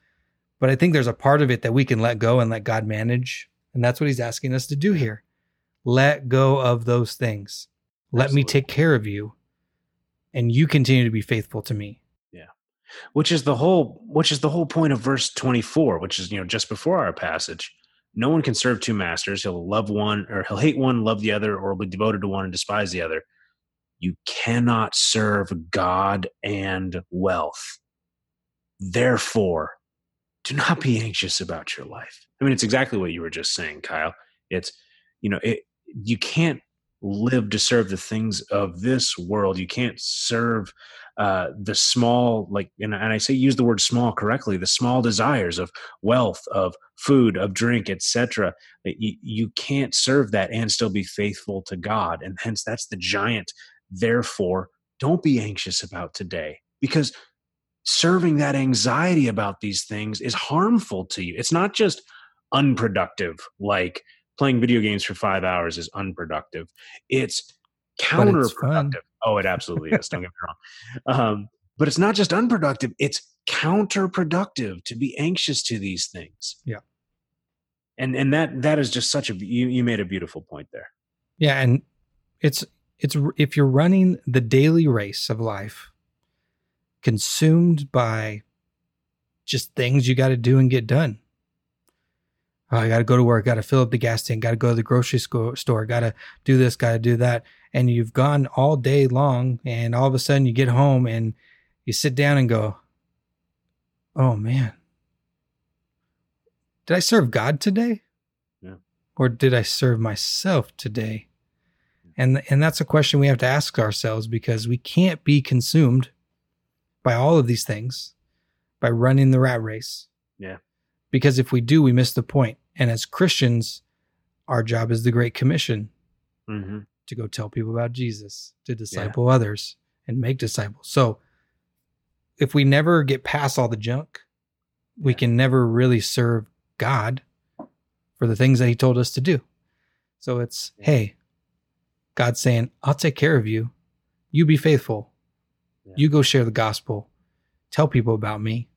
But I think there's a part of it that we can let go and let God manage. And that's what he's asking us to do here. Let go of those things. Let me take care of you, and you continue to be faithful to me. Yeah. Which is the whole which is the whole point of verse 24 which is you know just before our passage no one can serve two masters he'll love one or he'll hate one love the other or be devoted to one and despise the other you cannot serve god and wealth therefore do not be anxious about your life. I mean it's exactly what you were just saying kyle. It's you know it you can't live to serve the things of this world. You can't serve uh, the small like and, and i say use the word small correctly the small desires of wealth of food of drink etc you, you can't serve that and still be faithful to god and hence that's the giant therefore don't be anxious about today. Because serving that anxiety about these things is harmful to you. It's not just unproductive like playing video games for five hours is unproductive. It's But it's counterproductive. oh it absolutely is don't get me wrong. Um, but it's not just unproductive it's counterproductive to be anxious to these things. Yeah. and and that that is just such a you, you made a beautiful point there. Yeah, and it's it's if you're running the daily race of life, consumed by just things you got to do and get done. Oh, I got to go to work, got to fill up the gas tank, got to go to the grocery store, got to do this, got to do that, and you've gone all day long, and all of a sudden you get home and you sit down and go, "Oh man, did I serve God today?" Yeah. Or did I serve myself today? And and that's a question we have to ask ourselves because we can't be consumed by all of these things by running the rat race. Yeah. Because if we do, we miss the point. And as Christians, our job is the Great Commission mm-hmm. to go tell people about Jesus, to disciple others and make disciples. So if we never get past all the junk, we Yeah. can never really serve God for the things that he told us to do. So it's, Yeah. hey, God's saying, I'll take care of you. You be faithful. Yeah. You go share the gospel. Tell people about me.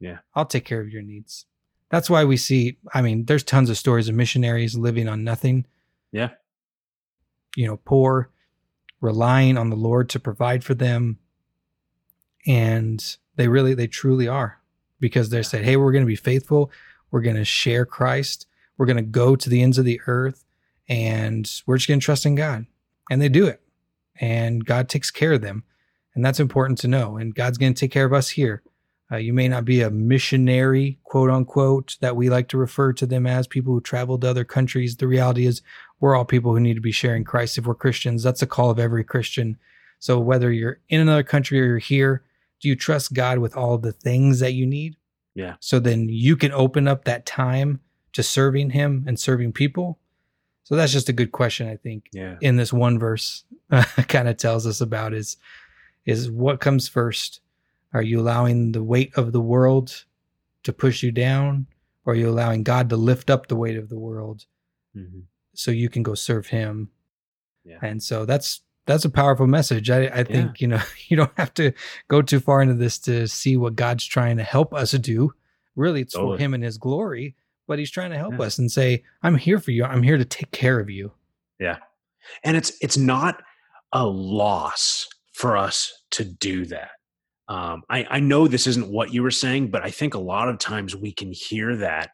Yeah. I'll take care of your needs. That's why we see, I mean, there's tons of stories of missionaries living on nothing yeah you know, poor, relying on the Lord to provide for them. And They really, they truly are because they said, Hey, we're going to be faithful. We're going to share Christ. We're going to go to the ends of the earth and we're just going to trust in God. And they do it. And God takes care of them. And that's important to know. And God's going to take care of us here. Uh, you may not be a missionary, quote unquote, that we like to refer to them as people who travel to other countries. The reality is, we're all people who need to be sharing Christ if we're Christians. That's a call of every Christian. So whether you're in another country or you're here, do you trust God with all the things that you need? Yeah. So then you can open up that time to serving Him and serving people. So that's just a good question, I think. Yeah. In this one verse, kind of tells us about is is what comes first. Are you allowing the weight of the world to push you down, or are you allowing God to lift up the weight of the world Mm-hmm. so you can go serve Him? Yeah. And so that's that's a powerful message. I, I think you know you don't have to go too far into this to see what God's trying to help us do. Really, it's Totally. for Him and His glory, but He's trying to help Yeah. us and say, "I'm here for you. I'm here to take care of you." Yeah, and it's it's not a loss for us to do that. Um, I, I know this isn't what you were saying but i think a lot of times we can hear that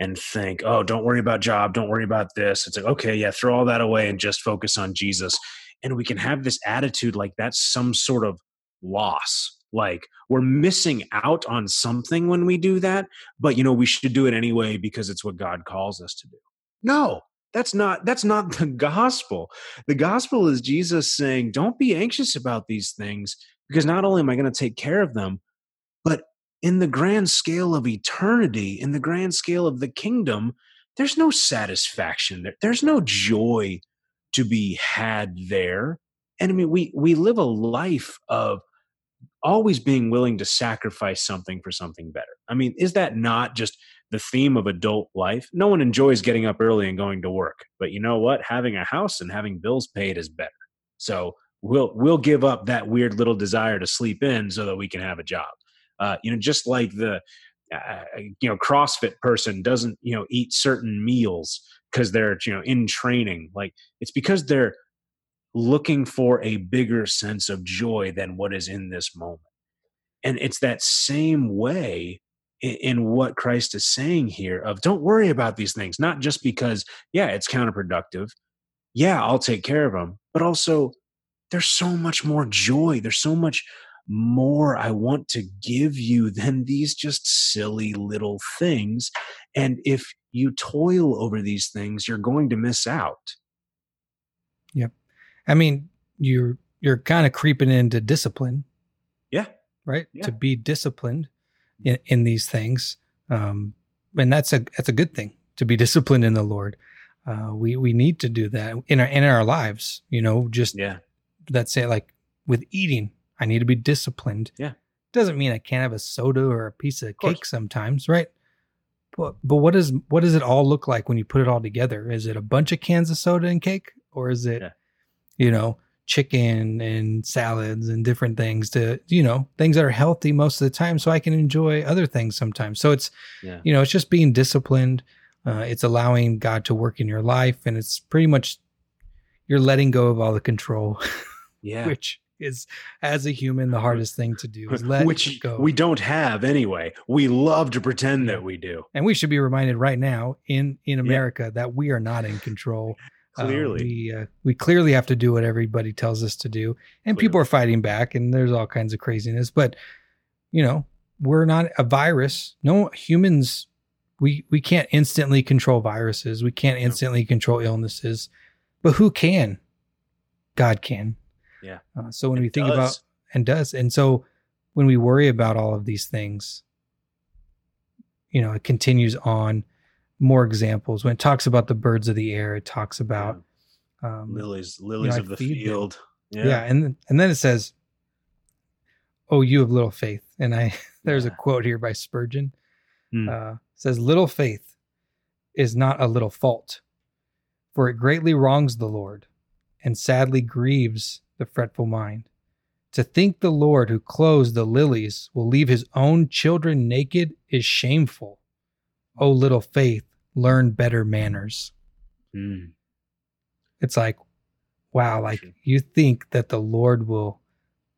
and think oh don't worry about job don't worry about this. It's like okay yeah throw all that away and just focus on jesus. And we can have this attitude like that's some sort of loss like we're missing out on something when we do that but you know we should do it anyway because it's what god calls us to do. No that's not that's not the gospel. The gospel is jesus saying don't be anxious about these things because not only am i going to take care of them but in the grand scale of eternity in the grand scale of the kingdom there's no satisfaction there. There's no joy to be had there. And i mean we we live a life of always being willing to sacrifice something for something better. I mean is that not just the theme of adult life. No one enjoys getting up early and going to work, but you know what? Having a house and having bills paid is better. So we'll we'll give up that weird little desire to sleep in so that we can have a job. Uh, you know, just like the uh, you know CrossFit person doesn't you know eat certain meals because they're you know in training. Like it's because they're looking for a bigger sense of joy than what is in this moment. And it's that same way in, what Christ is saying here of don't worry about these things, not just because, yeah, it's counterproductive. Yeah, I'll take care of them, but also there's so much more joy. There's so much more I want to give you than these just silly little things. And if you toil over these things, you're going to miss out. Yep. I mean, you're you're kind of creeping into discipline, Yeah. right? Yeah. To be disciplined in, in these things, um, and that's a that's a good thing to be disciplined in the Lord. Uh, we we need to do that in our in our lives. You know, just Yeah. that's it. Like with eating, I need to be disciplined. Yeah. doesn't mean I can't have a soda or a piece of course. cake sometimes, right? But but what does what does it all look like when you put it all together? Is it a bunch of cans of soda and cake, or is it, Yeah. you know, chicken and salads and different things to you know things that are healthy most of the time, so I can enjoy other things sometimes. So it's Yeah. you know it's just being disciplined. Uh, it's allowing God to work in your life, and it's pretty much you're letting go of all the control Yeah. which is as a human the hardest thing to do is let Which go. we don't have anyway. We love to pretend that we do. and we should be reminded right now in in America that we are not in control. Uh, Clearly. we uh, we clearly have to do what everybody tells us to do, and people are fighting back, and there's all kinds of craziness. But you know, we're not a virus. No humans. We we can't instantly control viruses. We can't instantly control illnesses, but who can? God can. Yeah. Uh, so when It we think does. about and does. And so when we worry about all of these things, you know, it continues on more examples. When it talks about the birds of the air, it talks about um, lilies, lilies I of the field. yeah. and and then it says, "Oh, you have little faith." And I there's a quote here by Spurgeon. Hmm. Uh, says, "Little faith is not a little fault, for it greatly wrongs the Lord, and sadly grieves the fretful mind. To think the Lord who clothes the lilies will leave his own children naked is shameful. O little faith, learn better manners." Mm. It's like, wow, like True. you think that the Lord will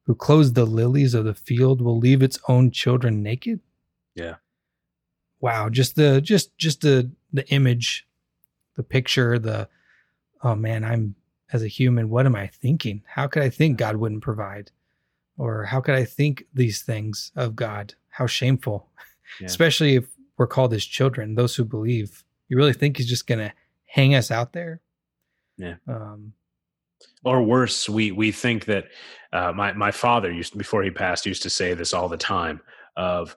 who clothes the lilies of the field will leave its own children naked. Yeah. Wow, just the just just the the image, the picture, the oh man, I'm as a human, what am I thinking? How could I think God wouldn't provide? Or how could I think these things of God? How shameful. Yeah. Especially if we're called his children, those who believe. You really think he's just going to hang us out there? Yeah. Um, or worse, we we think that uh, my my father used before he passed used to say this all the time of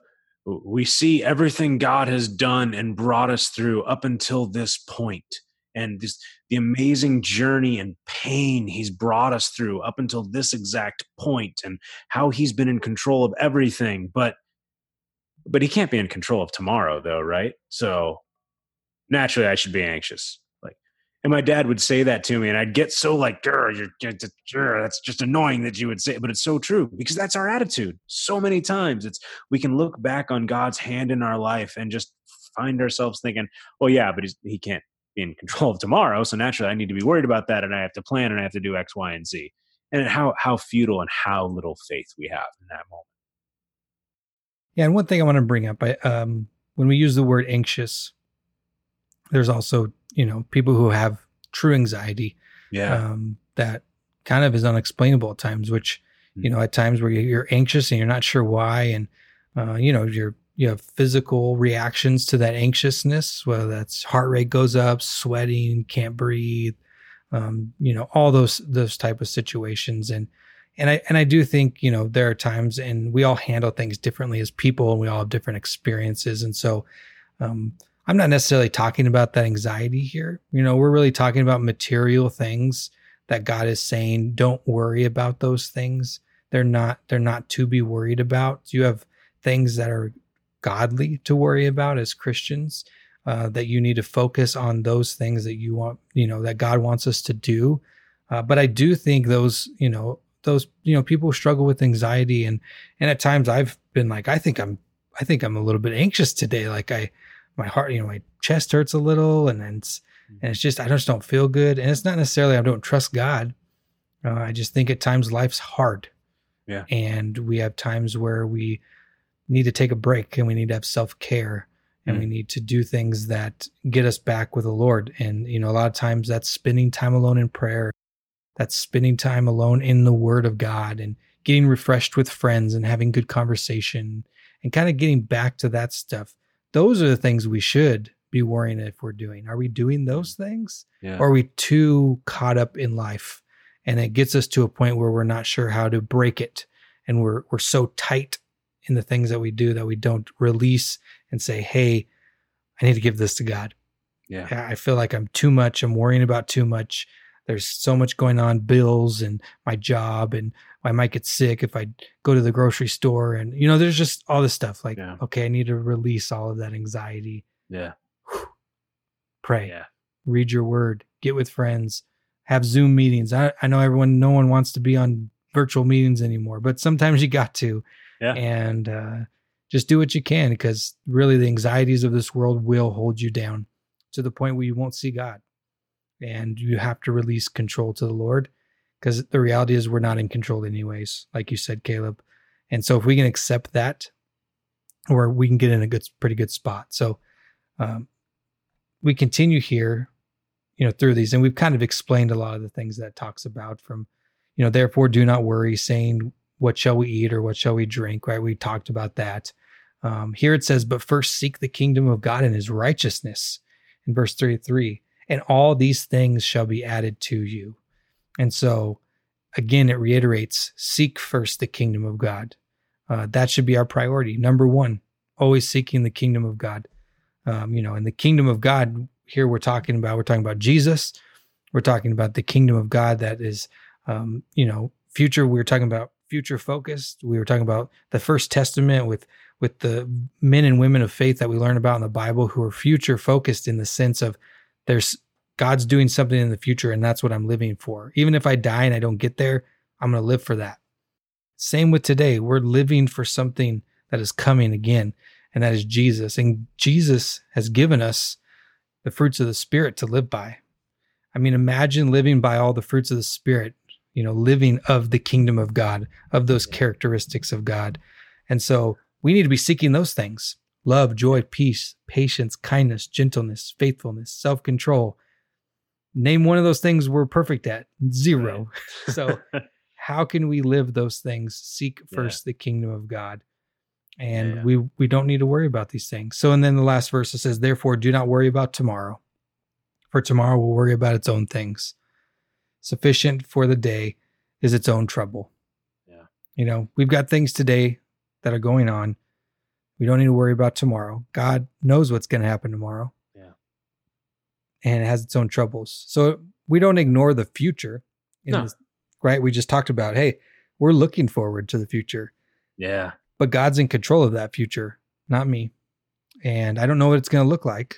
we see everything God has done and brought us through up until this point and this, the amazing journey and pain he's brought us through up until this exact point and how he's been in control of everything but but he can't be in control of tomorrow though right? So naturally i should be anxious like and my dad would say that to me and i'd get so like you're, that's just annoying that you would say it but it's so true because that's our attitude so many times it's we can look back on god's hand in our life and just find ourselves thinking oh yeah but he can't be in control of tomorrow so naturally i need to be worried about that and i have to plan and i have to do x y and z and how how futile and how little faith we have in that moment yeah, and one thing I want to bring up, I, um, when we use the word anxious, there's also you know people who have true anxiety, yeah, um, that kind of is unexplainable at times. Which mm-hmm. you know at times where you're anxious and you're not sure why, and uh, you know you're you have physical reactions to that anxiousness, whether that's heart rate goes up, sweating, can't breathe, um, you know all those those type of situations, and and I and I do think you know there are times, and we all handle things differently as people, and we all have different experiences, and so um, I'm not necessarily talking about that anxiety here. You know, we're really talking about material things that God is saying, don't worry about those things. They're not they're not to be worried about. You have things that are godly to worry about as Christians. Uh, that you need to focus on those things that you want, you know, that God wants us to do. Uh, but I do think those, you know, those you know people struggle with anxiety and and at times I've been like I think I'm I think I'm a little bit anxious today. Like I my heart you know my chest hurts a little and it's mm-hmm. and it's just I just don't feel good. And it's not necessarily I don't trust God. Uh, I just think at times life's hard. Yeah. And we have times where we need to take a break and we need to have self-care and mm. we need to do things that get us back with the Lord. And you know a lot of times that's spending time alone in prayer that's spending time alone in the Word of God and getting refreshed with friends and having good conversation and kind of getting back to that stuff. Those are the things we should be worrying if we're doing. Are we doing those things? Yeah. Or are we too caught up in life? And it gets us to a point where we're not sure how to break it. And we're we're so tight in the things that we do that we don't release and say, Hey, I need to give this to God. Yeah. I feel like I'm too much. I'm worrying about too much there's so much going on bills and my job and i might get sick if i go to the grocery store and you know there's just all this stuff like yeah. okay i need to release all of that anxiety. Yeah. Pray. Yeah. Read your word. Get with friends. Have zoom meetings. I, I know everyone no one wants to be on virtual meetings anymore but sometimes you got to. Yeah. And uh, just do what you can because really the anxieties of this world will hold you down to the point where you won't see god and you have to release control to the Lord because the reality is we're not in control anyways, like you said, Caleb. And so if we can accept that, or we can get in a good, pretty good spot. So um, we continue here, you know, through these, and we've kind of explained a lot of the things that talks about from, you know, therefore do not worry, saying what shall we eat or what shall we drink, right? We talked about that. Um, here it says, but first seek the kingdom of God and his righteousness in verse 33 and all these things shall be added to you. And so, again, it reiterates seek first the kingdom of God. Uh, that should be our priority. Number one, always seeking the kingdom of God. Um, you know, and the kingdom of God here we're talking about, we're talking about Jesus. We're talking about the kingdom of God that is, um, you know, future. We were talking about future focused. We were talking about the first testament with with the men and women of faith that we learn about in the Bible who are future focused in the sense of there's God's doing something in the future and that's what I'm living for. Even if I die and I don't get there, I'm going to live for that. Same with today. We're living for something that is coming again, and that is Jesus. And Jesus has given us the fruits of the Spirit to live by. I mean, imagine living by all the fruits of the Spirit. you know, living of the kingdom of God, of those characteristics of God. And so we need to be seeking those things love, joy, peace, patience, kindness, gentleness, faithfulness, self control. Name one of those things we're perfect at zero. Right. so, how can we live those things? Seek first yeah. the kingdom of God. And yeah. we we don't need to worry about these things. So and then the last verse it says, Therefore, do not worry about tomorrow, for tomorrow will worry about its own things. Sufficient for the day is its own trouble. Yeah. You know, we've got things today that are going on. We don't need to worry about tomorrow. God knows what's going to happen tomorrow. Yeah. And it has its own troubles. So we don't ignore the future. No. This, right? We just talked about, hey, we're looking forward to the future. Yeah. But God's in control of that future, not me. And I don't know what it's going to look like.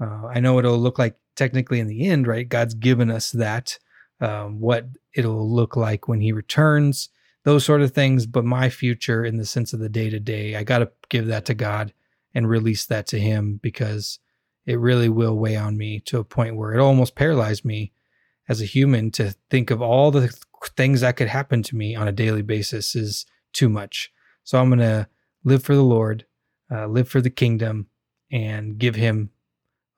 Uh, I know it'll look like technically in the end, right? God's given us that, um, what it'll look like when He returns those sort of things. But my future, in the sense of the day to day, I got to give that to God and release that to Him because it really will weigh on me to a point where it almost paralyzed me as a human to think of all the things that could happen to me on a daily basis is too much. So I'm going to live for the Lord, uh, live for the kingdom, and give Him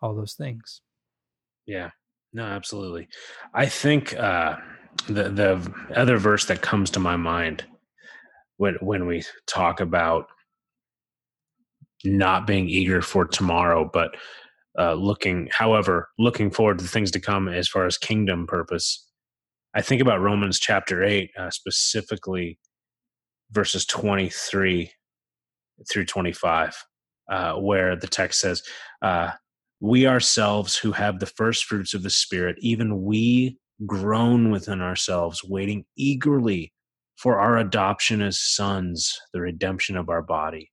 all those things. Yeah, no, absolutely. I think uh, the the other verse that comes to my mind when when we talk about not being eager for tomorrow, but uh, looking, however, looking forward to things to come as far as kingdom purpose. I think about Romans chapter eight, uh, specifically verses twenty three through twenty five, uh, where the text says, uh, "We ourselves who have the first fruits of the Spirit, even we groan within ourselves, waiting eagerly for our adoption as sons, the redemption of our body.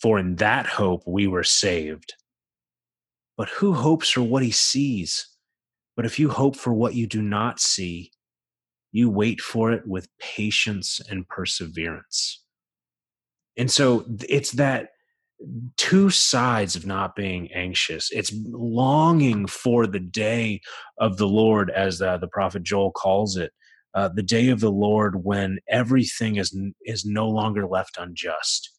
For in that hope we were saved. But who hopes for what he sees? But if you hope for what you do not see, you wait for it with patience and perseverance. And so it's that two sides of not being anxious. It's longing for the day of the Lord, as the, the prophet Joel calls it, uh, the day of the Lord when everything is is no longer left unjust,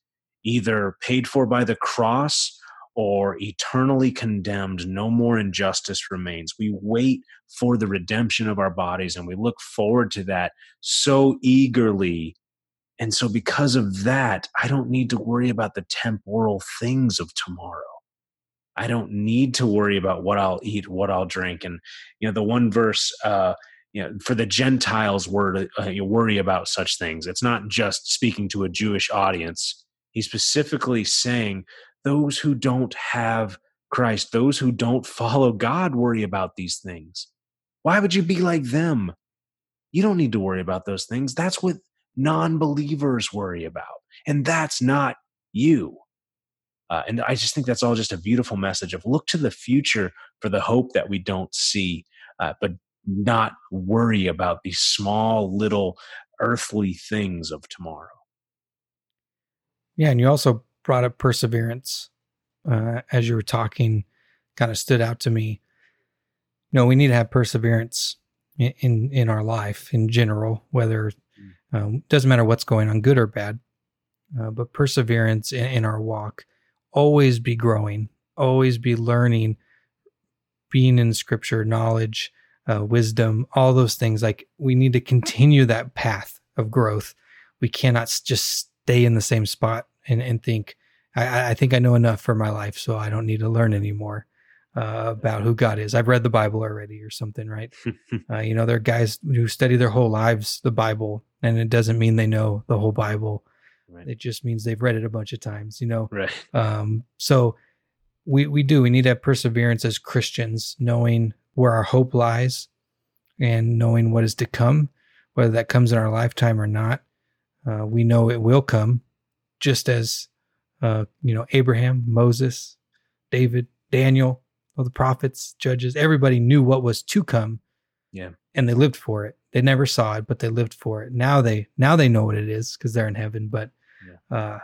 either paid for by the cross or eternally condemned. No more injustice remains. We wait for the redemption of our bodies, and we look forward to that so eagerly and so, because of that, I don't need to worry about the temporal things of tomorrow. I don't need to worry about what I'll eat, what I'll drink. And, you know, the one verse, uh, you know, for the Gentiles, word, uh, you worry about such things. It's not just speaking to a Jewish audience. He's specifically saying those who don't have Christ, those who don't follow God, worry about these things. Why would you be like them? You don't need to worry about those things. That's what non believers worry about. And that's not you. Uh, and I just think that's all just a beautiful message of look to the future for the hope that we don't see, uh, but not worry about these small little earthly things of tomorrow. Yeah, and you also brought up perseverance uh, as you were talking, kind of stood out to me. You know, we need to have perseverance in, in, in our life in general, whether um, doesn't matter what's going on, good or bad, uh, but perseverance in, in, our walk. Always be growing, always be learning, being in scripture, knowledge, uh, wisdom, all those things. Like we need to continue that path of growth. We cannot just stay in the same spot and, and think, I, I think I know enough for my life, so I don't need to learn anymore uh, about who God is. I've read the Bible already or something, right? uh, you know, there are guys who study their whole lives the Bible, and it doesn't mean they know the whole Bible. Right. It just means they've read it a bunch of times, you know. Right. Um, so we we do we need to have perseverance as Christians, knowing where our hope lies, and knowing what is to come, whether that comes in our lifetime or not. Uh, we know it will come, just as uh, you know Abraham, Moses, David, Daniel, all the prophets, judges, everybody knew what was to come. Yeah. And they lived for it. They never saw it, but they lived for it. Now they now they know what it is because they're in heaven. But yeah. uh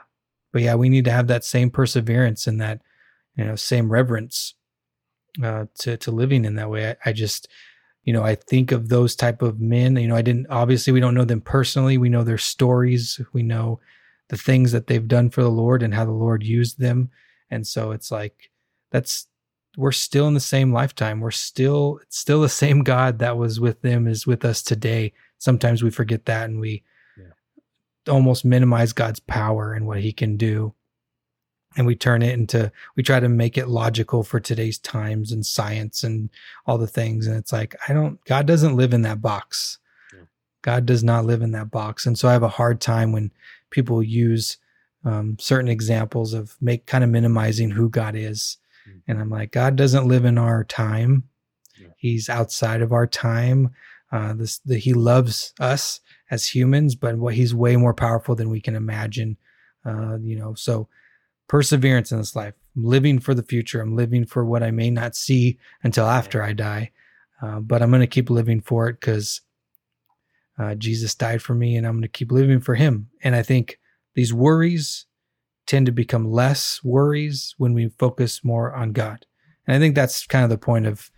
but yeah, we need to have that same perseverance and that, you know, same reverence uh to to living in that way. I, I just you know, I think of those type of men. You know, I didn't obviously we don't know them personally. We know their stories. We know the things that they've done for the Lord and how the Lord used them. And so it's like that's we're still in the same lifetime. We're still it's still the same God that was with them is with us today. Sometimes we forget that and we yeah. almost minimize God's power and what he can do and we turn it into we try to make it logical for today's times and science and all the things and it's like i don't god doesn't live in that box yeah. god does not live in that box and so i have a hard time when people use um, certain examples of make kind of minimizing who god is. And i'm like god doesn't live in our time he's outside of our time uh, this the, he loves us as humans but what he's way more powerful than we can imagine uh, you know so perseverance in this life. I'm living for the future. I'm living for what I may not see until after I die. Uh, but I'm going to keep living for it because uh, Jesus died for me and I'm going to keep living for him. And I think these worries tend to become less worries when we focus more on God. And I think that's kind of the point of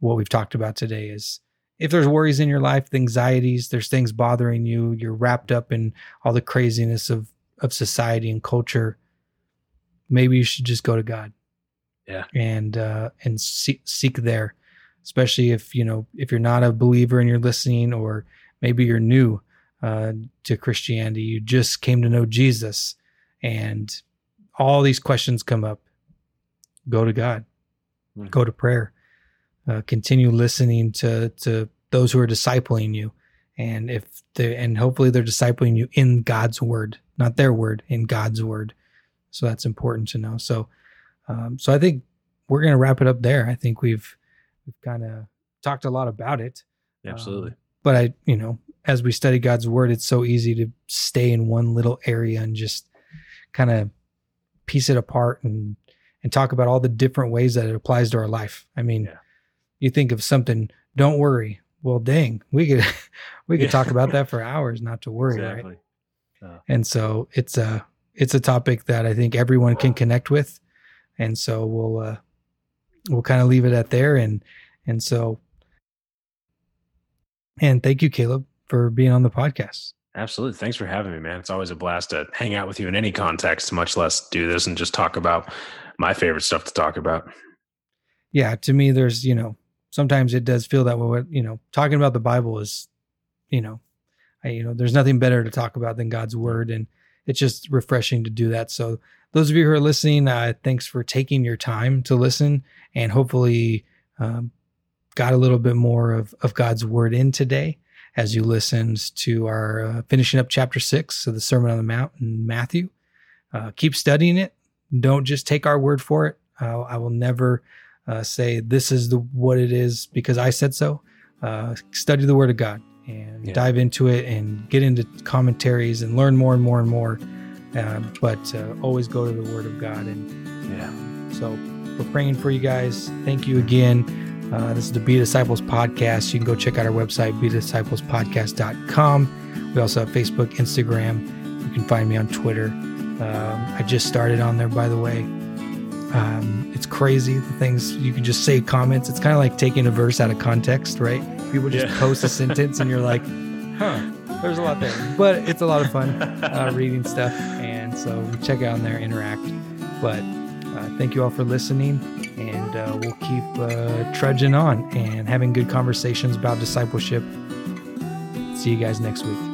what we've talked about today is if there's worries in your life, the anxieties, there's things bothering you, you're wrapped up in all the craziness of, of society and culture maybe you should just go to God. Yeah. And uh and seek seek there. Especially if, you know, if you're not a believer and you're listening or maybe you're new uh to Christianity, you just came to know Jesus and all these questions come up. Go to God. Mm-hmm. Go to prayer. Uh, continue listening to to those who are discipling you and if they and hopefully they're discipling you in God's word, not their word, in God's word. So that's important to know. So, um, so I think we're going to wrap it up there. I think we've we've kind of talked a lot about it. Absolutely. Um, but I, you know, as we study God's word, it's so easy to stay in one little area and just kind of piece it apart and and talk about all the different ways that it applies to our life. I mean, yeah. you think of something, don't worry. Well, dang, we could we could yeah. talk about that for hours, not to worry, exactly. right? Uh, and so it's a it's a topic that I think everyone can connect with, and so we'll uh, we'll kind of leave it at there. And and so, and thank you, Caleb, for being on the podcast. Absolutely. Thanks for having me, man. It's always a blast to hang out with you in any context, much less do this and just talk about my favorite stuff to talk about. Yeah, to me, there's you know sometimes it does feel that way. You know, talking about the Bible is, you know, I, you know, there's nothing better to talk about than God's word and it's just refreshing to do that. So those of you who are listening, uh, thanks for taking your time to listen and hopefully um, got a little bit more of, of God's word in today as you listened to our uh, finishing up chapter six of the Sermon on the Mount in Matthew. Uh, keep studying it. Don't just take our word for it. Uh, I will never uh, say this is the what it is because I said so. Uh, study the word of God and yeah. dive into it and get into commentaries and learn more and more and more. Uh, but uh, always go to the Word of God. And yeah, so we're praying for you guys. Thank you again. Uh, this is the Be Disciples podcast. You can go check out our website, bedisciplespodcast.com. We also have Facebook, Instagram. You can find me on Twitter. Um, I just started on there, by the way. Um, it's crazy the things you can just say comments. It's kind of like taking a verse out of context, right? People just yeah. post a sentence and you're like, huh, there's a lot there. But it's a lot of fun uh, reading stuff. And so check out on there, interact. But uh, thank you all for listening. And uh, we'll keep uh, trudging on and having good conversations about discipleship. See you guys next week.